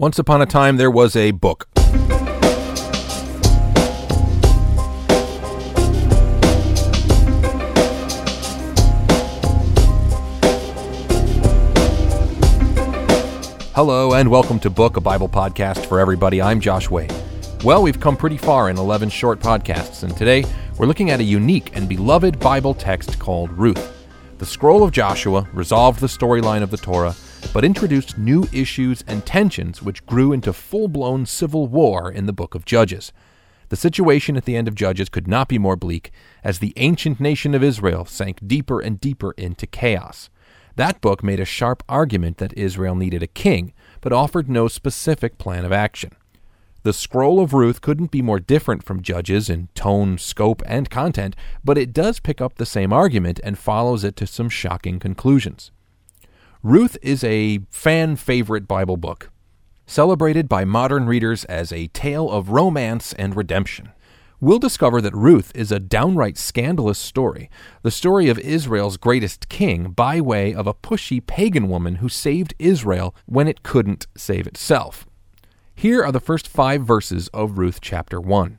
Once upon a time, there was a book. Hello, and welcome to Book, a Bible podcast for everybody. I'm Josh Way. Well, we've come pretty far in 11 short podcasts, and today we're looking at a unique and beloved Bible text called Ruth. The scroll of Joshua resolved the storyline of the Torah, but introduced new issues and tensions which grew into full blown civil war in the book of Judges. The situation at the end of Judges could not be more bleak, as the ancient nation of Israel sank deeper and deeper into chaos. That book made a sharp argument that Israel needed a king, but offered no specific plan of action. The Scroll of Ruth couldn't be more different from Judges in tone, scope, and content, but it does pick up the same argument and follows it to some shocking conclusions. Ruth is a fan favorite Bible book, celebrated by modern readers as a tale of romance and redemption we'll discover that Ruth is a downright scandalous story, the story of Israel's greatest king by way of a pushy pagan woman who saved Israel when it couldn't save itself. Here are the first five verses of Ruth chapter 1.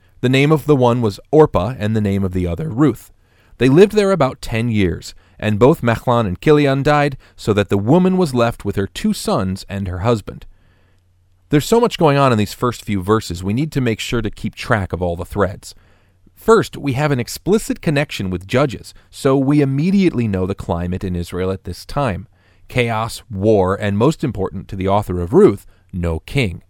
The name of the one was Orpah, and the name of the other Ruth. They lived there about ten years, and both Machlon and Chilion died, so that the woman was left with her two sons and her husband. There's so much going on in these first few verses, we need to make sure to keep track of all the threads. First, we have an explicit connection with Judges, so we immediately know the climate in Israel at this time chaos, war, and most important to the author of Ruth, no king.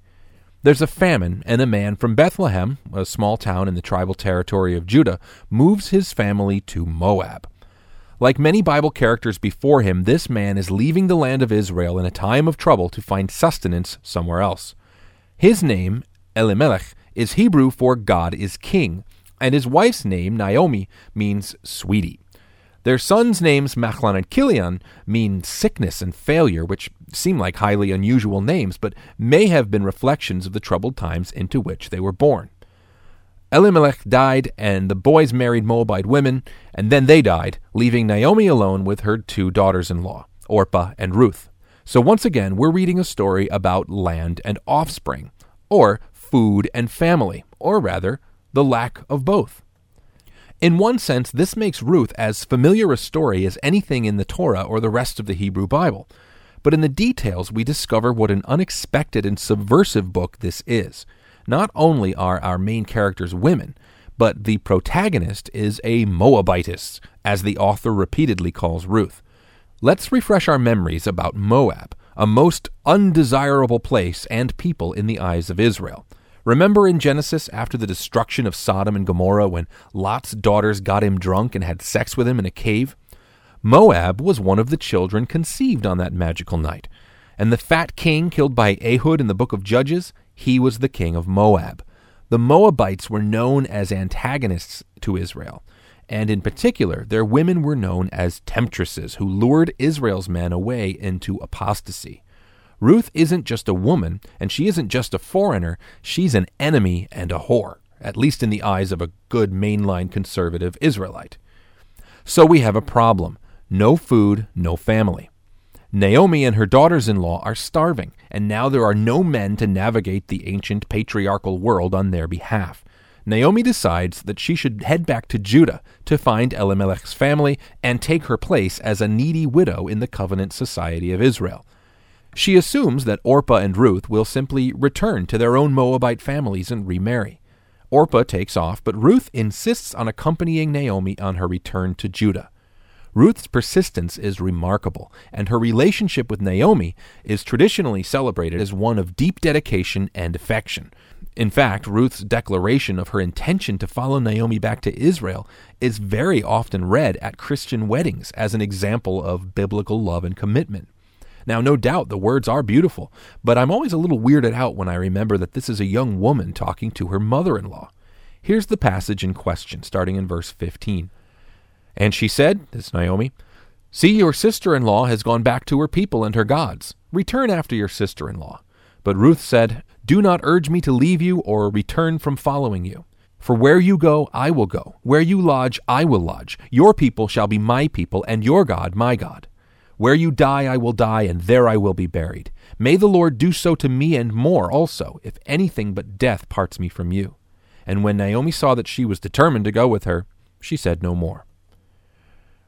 There's a famine, and a man from Bethlehem, a small town in the tribal territory of Judah, moves his family to Moab. Like many Bible characters before him, this man is leaving the land of Israel in a time of trouble to find sustenance somewhere else. His name, Elimelech, is Hebrew for God is king, and his wife's name, Naomi, means sweetie. Their sons' names, Machlon and Chilion, mean sickness and failure, which seem like highly unusual names, but may have been reflections of the troubled times into which they were born. Elimelech died, and the boys married Moabite women, and then they died, leaving Naomi alone with her two daughters in law, Orpah and Ruth. So once again, we're reading a story about land and offspring, or food and family, or rather, the lack of both. In one sense, this makes Ruth as familiar a story as anything in the Torah or the rest of the Hebrew Bible. But in the details, we discover what an unexpected and subversive book this is. Not only are our main characters women, but the protagonist is a Moabitess, as the author repeatedly calls Ruth. Let's refresh our memories about Moab, a most undesirable place and people in the eyes of Israel. Remember in Genesis after the destruction of Sodom and Gomorrah when Lot's daughters got him drunk and had sex with him in a cave? Moab was one of the children conceived on that magical night. And the fat king killed by Ehud in the book of Judges, he was the king of Moab. The Moabites were known as antagonists to Israel, and in particular, their women were known as temptresses who lured Israel's men away into apostasy. Ruth isn't just a woman, and she isn't just a foreigner, she's an enemy and a whore, at least in the eyes of a good mainline conservative Israelite. So we have a problem no food, no family. Naomi and her daughters in law are starving, and now there are no men to navigate the ancient patriarchal world on their behalf. Naomi decides that she should head back to Judah to find Elimelech's family and take her place as a needy widow in the covenant society of Israel. She assumes that Orpah and Ruth will simply return to their own Moabite families and remarry. Orpah takes off, but Ruth insists on accompanying Naomi on her return to Judah. Ruth's persistence is remarkable, and her relationship with Naomi is traditionally celebrated as one of deep dedication and affection. In fact, Ruth's declaration of her intention to follow Naomi back to Israel is very often read at Christian weddings as an example of biblical love and commitment. Now, no doubt the words are beautiful, but I'm always a little weirded out when I remember that this is a young woman talking to her mother in law. Here's the passage in question, starting in verse 15. And she said, This Naomi, See, your sister in law has gone back to her people and her gods. Return after your sister in law. But Ruth said, Do not urge me to leave you or return from following you. For where you go, I will go. Where you lodge, I will lodge. Your people shall be my people, and your God my God. Where you die, I will die, and there I will be buried. May the Lord do so to me and more also, if anything but death parts me from you. And when Naomi saw that she was determined to go with her, she said no more.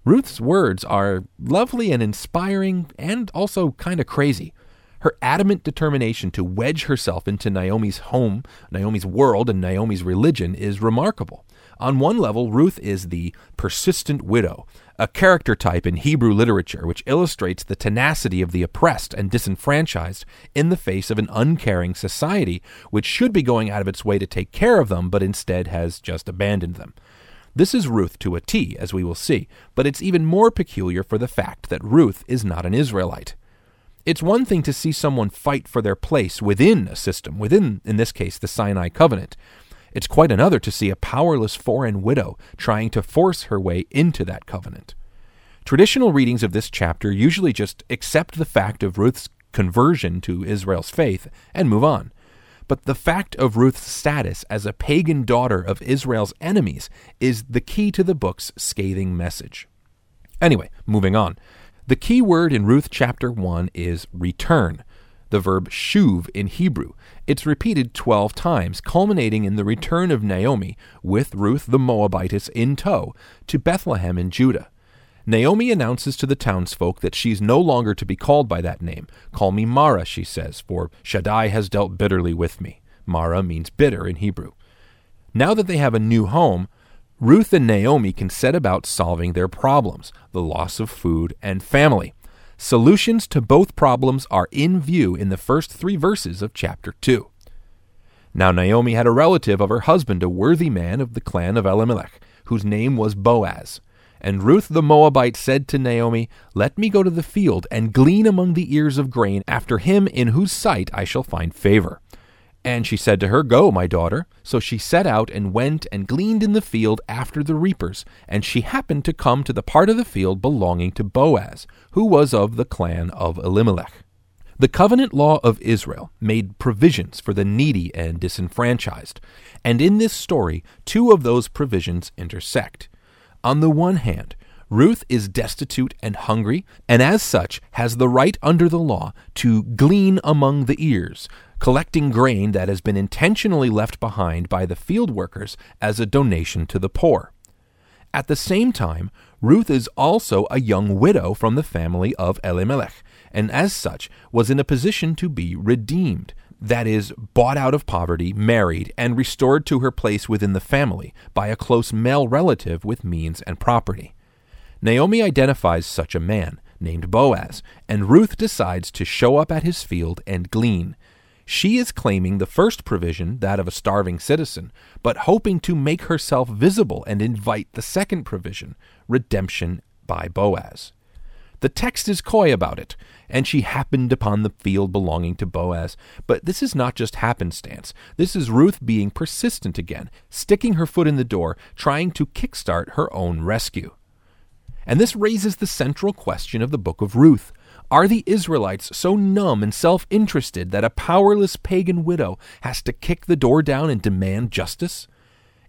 Ruth's words are lovely and inspiring and also kind of crazy. Her adamant determination to wedge herself into Naomi's home, Naomi's world, and Naomi's religion is remarkable. On one level, Ruth is the persistent widow, a character type in Hebrew literature which illustrates the tenacity of the oppressed and disenfranchised in the face of an uncaring society which should be going out of its way to take care of them, but instead has just abandoned them. This is Ruth to a T, as we will see, but it's even more peculiar for the fact that Ruth is not an Israelite. It's one thing to see someone fight for their place within a system, within, in this case, the Sinai covenant. It's quite another to see a powerless foreign widow trying to force her way into that covenant. Traditional readings of this chapter usually just accept the fact of Ruth's conversion to Israel's faith and move on. But the fact of Ruth's status as a pagan daughter of Israel's enemies is the key to the book's scathing message. Anyway, moving on. The key word in Ruth chapter 1 is return, the verb shuv in Hebrew. It's repeated 12 times, culminating in the return of Naomi with Ruth the Moabitess in tow to Bethlehem in Judah. Naomi announces to the townsfolk that she's no longer to be called by that name. Call me Mara, she says, for Shaddai has dealt bitterly with me. Mara means bitter in Hebrew. Now that they have a new home, Ruth and Naomi can set about solving their problems the loss of food and family. Solutions to both problems are in view in the first three verses of chapter 2. Now Naomi had a relative of her husband, a worthy man of the clan of Elimelech, whose name was Boaz. And Ruth the Moabite said to Naomi, Let me go to the field and glean among the ears of grain after him in whose sight I shall find favor. And she said to her, Go, my daughter. So she set out and went and gleaned in the field after the reapers. And she happened to come to the part of the field belonging to Boaz, who was of the clan of Elimelech. The covenant law of Israel made provisions for the needy and disenfranchised. And in this story, two of those provisions intersect. On the one hand, Ruth is destitute and hungry, and as such has the right under the law to glean among the ears, collecting grain that has been intentionally left behind by the field workers as a donation to the poor. At the same time, Ruth is also a young widow from the family of Elimelech, and as such was in a position to be redeemed, that is, bought out of poverty, married, and restored to her place within the family by a close male relative with means and property. Naomi identifies such a man, named Boaz, and Ruth decides to show up at his field and glean, she is claiming the first provision, that of a starving citizen, but hoping to make herself visible and invite the second provision, redemption by Boaz. The text is coy about it, and she happened upon the field belonging to Boaz. But this is not just happenstance. This is Ruth being persistent again, sticking her foot in the door, trying to kickstart her own rescue. And this raises the central question of the book of Ruth are the Israelites so numb and self interested that a powerless pagan widow has to kick the door down and demand justice?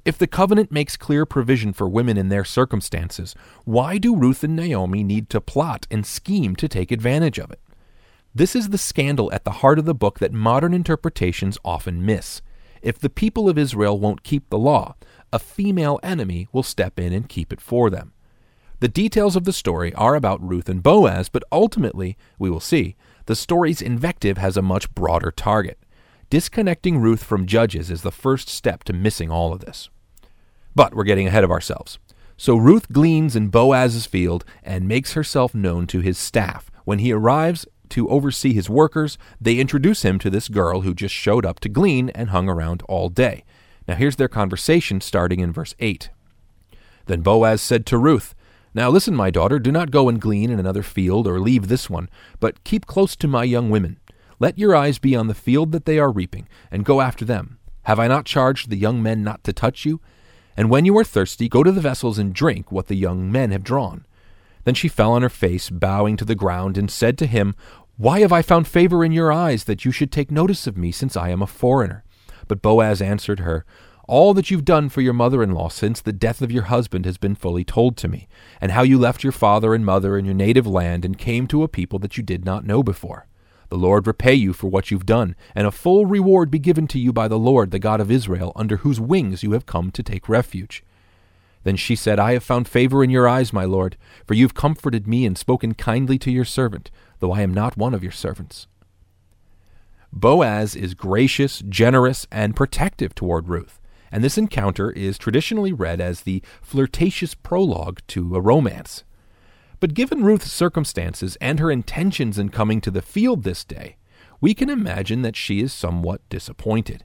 If the covenant makes clear provision for women in their circumstances, why do Ruth and Naomi need to plot and scheme to take advantage of it? This is the scandal at the heart of the book that modern interpretations often miss. If the people of Israel won't keep the law, a female enemy will step in and keep it for them. The details of the story are about Ruth and Boaz, but ultimately, we will see, the story's invective has a much broader target. Disconnecting Ruth from Judges is the first step to missing all of this. But we're getting ahead of ourselves. So Ruth gleans in Boaz's field and makes herself known to his staff. When he arrives to oversee his workers, they introduce him to this girl who just showed up to glean and hung around all day. Now here's their conversation starting in verse 8. Then Boaz said to Ruth, Now listen, my daughter, do not go and glean in another field or leave this one, but keep close to my young women. Let your eyes be on the field that they are reaping, and go after them. Have I not charged the young men not to touch you? And when you are thirsty, go to the vessels and drink what the young men have drawn. Then she fell on her face, bowing to the ground, and said to him, Why have I found favor in your eyes, that you should take notice of me, since I am a foreigner? But Boaz answered her, all that you've done for your mother in law since the death of your husband has been fully told to me, and how you left your father and mother and your native land and came to a people that you did not know before. The Lord repay you for what you've done, and a full reward be given to you by the Lord, the God of Israel, under whose wings you have come to take refuge. Then she said, I have found favor in your eyes, my lord, for you've comforted me and spoken kindly to your servant, though I am not one of your servants. Boaz is gracious, generous, and protective toward Ruth and this encounter is traditionally read as the flirtatious prologue to a romance. But given Ruth's circumstances and her intentions in coming to the field this day, we can imagine that she is somewhat disappointed.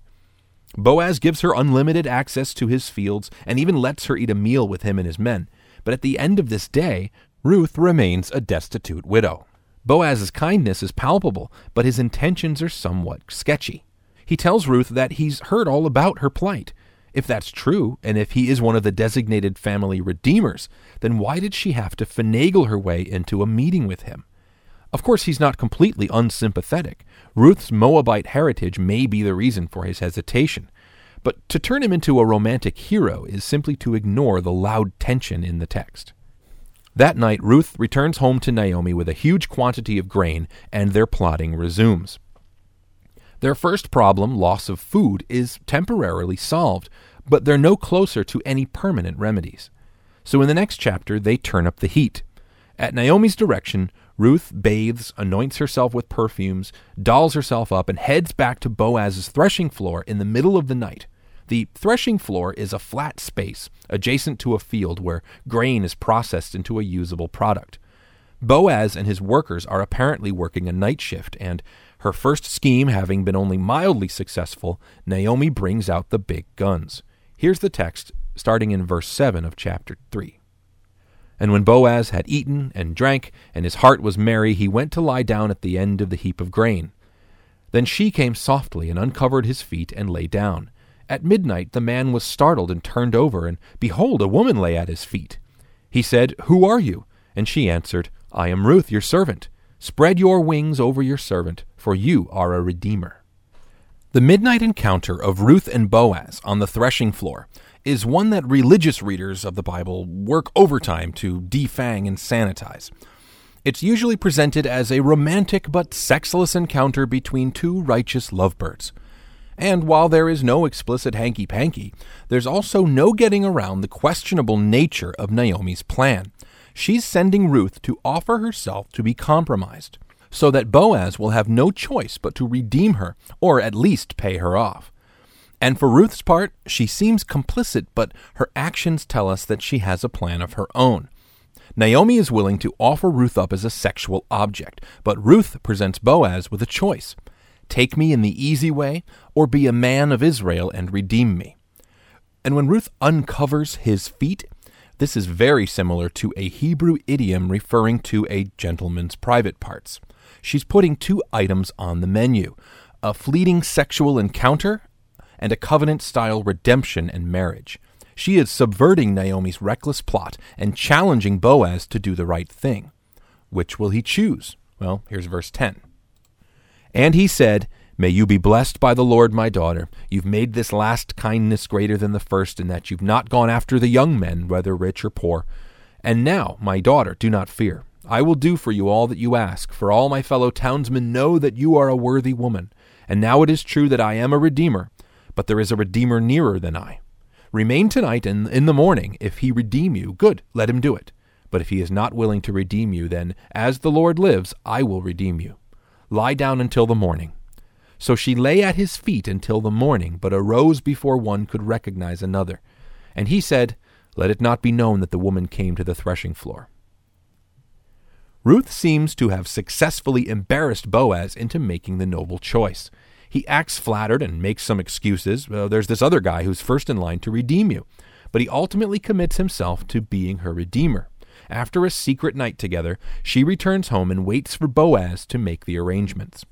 Boaz gives her unlimited access to his fields and even lets her eat a meal with him and his men. But at the end of this day, Ruth remains a destitute widow. Boaz's kindness is palpable, but his intentions are somewhat sketchy. He tells Ruth that he's heard all about her plight if that's true, and if he is one of the designated family redeemers, then why did she have to finagle her way into a meeting with him? Of course, he's not completely unsympathetic. Ruth's Moabite heritage may be the reason for his hesitation. But to turn him into a romantic hero is simply to ignore the loud tension in the text. That night, Ruth returns home to Naomi with a huge quantity of grain, and their plotting resumes. Their first problem, loss of food, is temporarily solved, but they're no closer to any permanent remedies. So in the next chapter, they turn up the heat. At Naomi's direction, Ruth bathes, anoints herself with perfumes, dolls herself up, and heads back to Boaz's threshing floor in the middle of the night. The threshing floor is a flat space adjacent to a field where grain is processed into a usable product. Boaz and his workers are apparently working a night shift, and her first scheme having been only mildly successful, Naomi brings out the big guns. Here's the text, starting in verse 7 of chapter 3. And when Boaz had eaten and drank, and his heart was merry, he went to lie down at the end of the heap of grain. Then she came softly and uncovered his feet and lay down. At midnight the man was startled and turned over, and behold, a woman lay at his feet. He said, Who are you? And she answered, I am Ruth, your servant. Spread your wings over your servant, for you are a redeemer. The midnight encounter of Ruth and Boaz on the threshing floor is one that religious readers of the Bible work overtime to defang and sanitize. It's usually presented as a romantic but sexless encounter between two righteous lovebirds. And while there is no explicit hanky panky, there's also no getting around the questionable nature of Naomi's plan she's sending Ruth to offer herself to be compromised, so that Boaz will have no choice but to redeem her, or at least pay her off. And for Ruth's part, she seems complicit, but her actions tell us that she has a plan of her own. Naomi is willing to offer Ruth up as a sexual object, but Ruth presents Boaz with a choice take me in the easy way, or be a man of Israel and redeem me. And when Ruth uncovers his feet, this is very similar to a Hebrew idiom referring to a gentleman's private parts. She's putting two items on the menu a fleeting sexual encounter and a covenant style redemption and marriage. She is subverting Naomi's reckless plot and challenging Boaz to do the right thing. Which will he choose? Well, here's verse 10. And he said, May you be blessed by the Lord, my daughter. You've made this last kindness greater than the first, in that you've not gone after the young men, whether rich or poor. And now, my daughter, do not fear. I will do for you all that you ask, for all my fellow townsmen know that you are a worthy woman. And now it is true that I am a redeemer, but there is a redeemer nearer than I. Remain tonight, and in the morning, if he redeem you, good, let him do it. But if he is not willing to redeem you, then, as the Lord lives, I will redeem you. Lie down until the morning. So she lay at his feet until the morning, but arose before one could recognize another. And he said, Let it not be known that the woman came to the threshing floor. Ruth seems to have successfully embarrassed Boaz into making the noble choice. He acts flattered and makes some excuses. Well, there's this other guy who's first in line to redeem you. But he ultimately commits himself to being her redeemer. after a secret night together, she returns home and waits for Boaz to make the arrangements.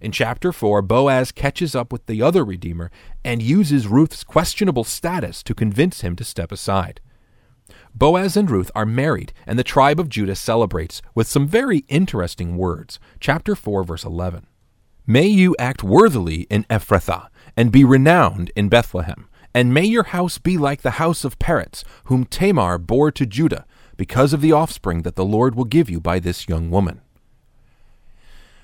In chapter 4, Boaz catches up with the other Redeemer and uses Ruth's questionable status to convince him to step aside. Boaz and Ruth are married, and the tribe of Judah celebrates with some very interesting words. Chapter 4, verse 11. May you act worthily in Ephrathah, and be renowned in Bethlehem. And may your house be like the house of Peretz, whom Tamar bore to Judah, because of the offspring that the Lord will give you by this young woman.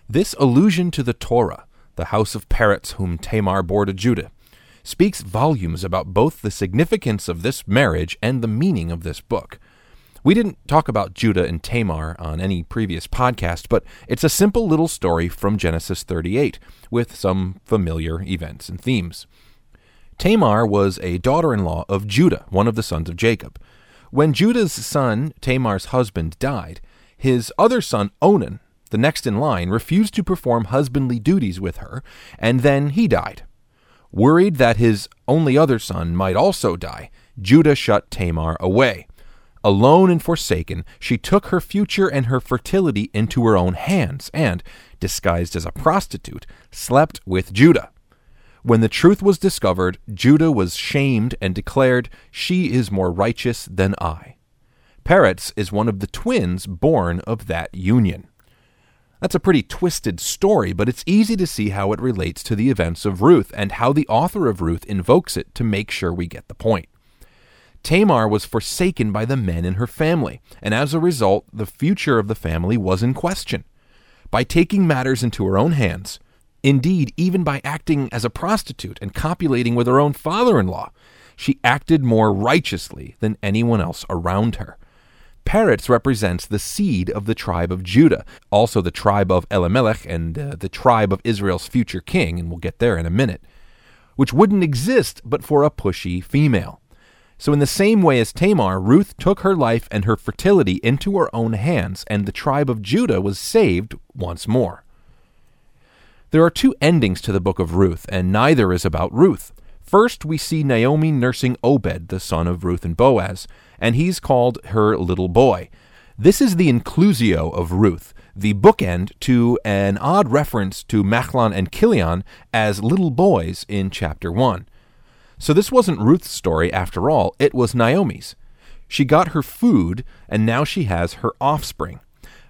This allusion to the Torah, the house of Peretz, whom Tamar bore to Judah, speaks volumes about both the significance of this marriage and the meaning of this book. We didn't talk about Judah and Tamar on any previous podcast, but it's a simple little story from Genesis 38 with some familiar events and themes. Tamar was a daughter in law of Judah, one of the sons of Jacob. When Judah's son, Tamar's husband, died, his other son, Onan, the next in line, refused to perform husbandly duties with her, and then he died. Worried that his only other son might also die, Judah shut Tamar away. Alone and forsaken, she took her future and her fertility into her own hands and, disguised as a prostitute, slept with Judah. When the truth was discovered, Judah was shamed and declared, She is more righteous than I. Peretz is one of the twins born of that union. That's a pretty twisted story, but it's easy to see how it relates to the events of Ruth and how the author of Ruth invokes it to make sure we get the point. Tamar was forsaken by the men in her family, and as a result, the future of the family was in question. By taking matters into her own hands, indeed, even by acting as a prostitute and copulating with her own father in law, she acted more righteously than anyone else around her. Peretz represents the seed of the tribe of Judah, also the tribe of Elimelech and uh, the tribe of Israel's future king, and we'll get there in a minute, which wouldn't exist but for a pushy female. So, in the same way as Tamar, Ruth took her life and her fertility into her own hands, and the tribe of Judah was saved once more. There are two endings to the book of Ruth, and neither is about Ruth. First, we see Naomi nursing Obed, the son of Ruth and Boaz, and he's called her little boy. This is the inclusio of Ruth, the bookend to an odd reference to Machlon and Chilion as little boys in chapter 1. So this wasn't Ruth's story after all, it was Naomi's. She got her food, and now she has her offspring.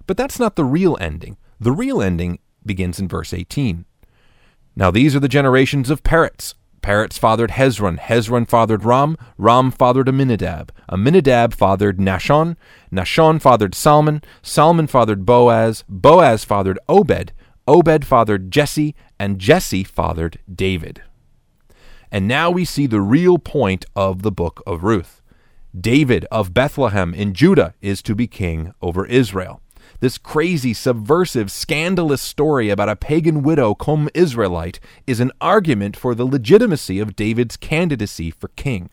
But that's not the real ending. The real ending begins in verse 18. Now these are the generations of Peretz. Peretz fathered Hezron, Hezron fathered Ram, Ram fathered Aminadab, Aminadab fathered Nahshon, Nahshon fathered Salmon, Salmon fathered Boaz, Boaz fathered Obed, Obed fathered Jesse, and Jesse fathered David. And now we see the real point of the book of Ruth. David of Bethlehem in Judah is to be king over Israel this crazy, subversive, scandalous story about a pagan widow cum Israelite is an argument for the legitimacy of David's candidacy for king.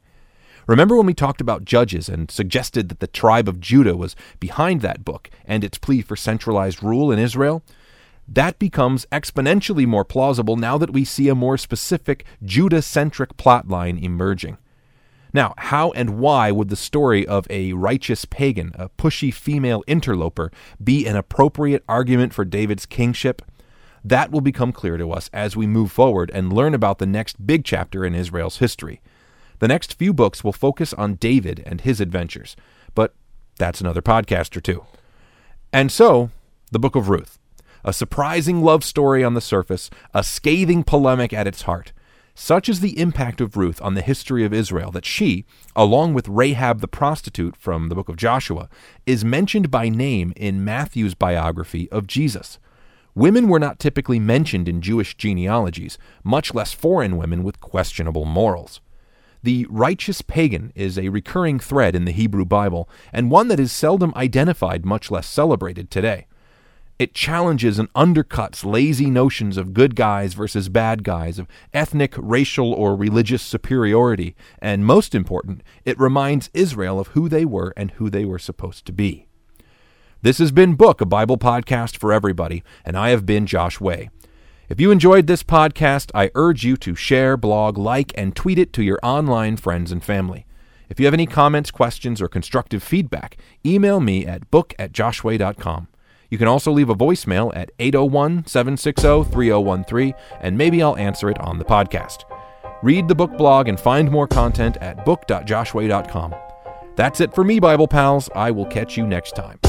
Remember when we talked about Judges and suggested that the tribe of Judah was behind that book and its plea for centralized rule in Israel? That becomes exponentially more plausible now that we see a more specific Judah centric plotline emerging. Now, how and why would the story of a righteous pagan, a pushy female interloper, be an appropriate argument for David's kingship? That will become clear to us as we move forward and learn about the next big chapter in Israel's history. The next few books will focus on David and his adventures, but that's another podcast or two. And so, the book of Ruth. A surprising love story on the surface, a scathing polemic at its heart. Such is the impact of Ruth on the history of Israel that she, along with Rahab the prostitute from the book of Joshua, is mentioned by name in Matthew's biography of Jesus. Women were not typically mentioned in Jewish genealogies, much less foreign women with questionable morals. The righteous pagan is a recurring thread in the Hebrew Bible, and one that is seldom identified, much less celebrated today. It challenges and undercuts lazy notions of good guys versus bad guys, of ethnic, racial, or religious superiority, and most important, it reminds Israel of who they were and who they were supposed to be. This has been Book, a Bible podcast for everybody, and I have been Josh Way. If you enjoyed this podcast, I urge you to share, blog, like, and tweet it to your online friends and family. If you have any comments, questions, or constructive feedback, email me at book at joshway.com. You can also leave a voicemail at 801 760 3013, and maybe I'll answer it on the podcast. Read the book blog and find more content at book.joshway.com. That's it for me, Bible pals. I will catch you next time.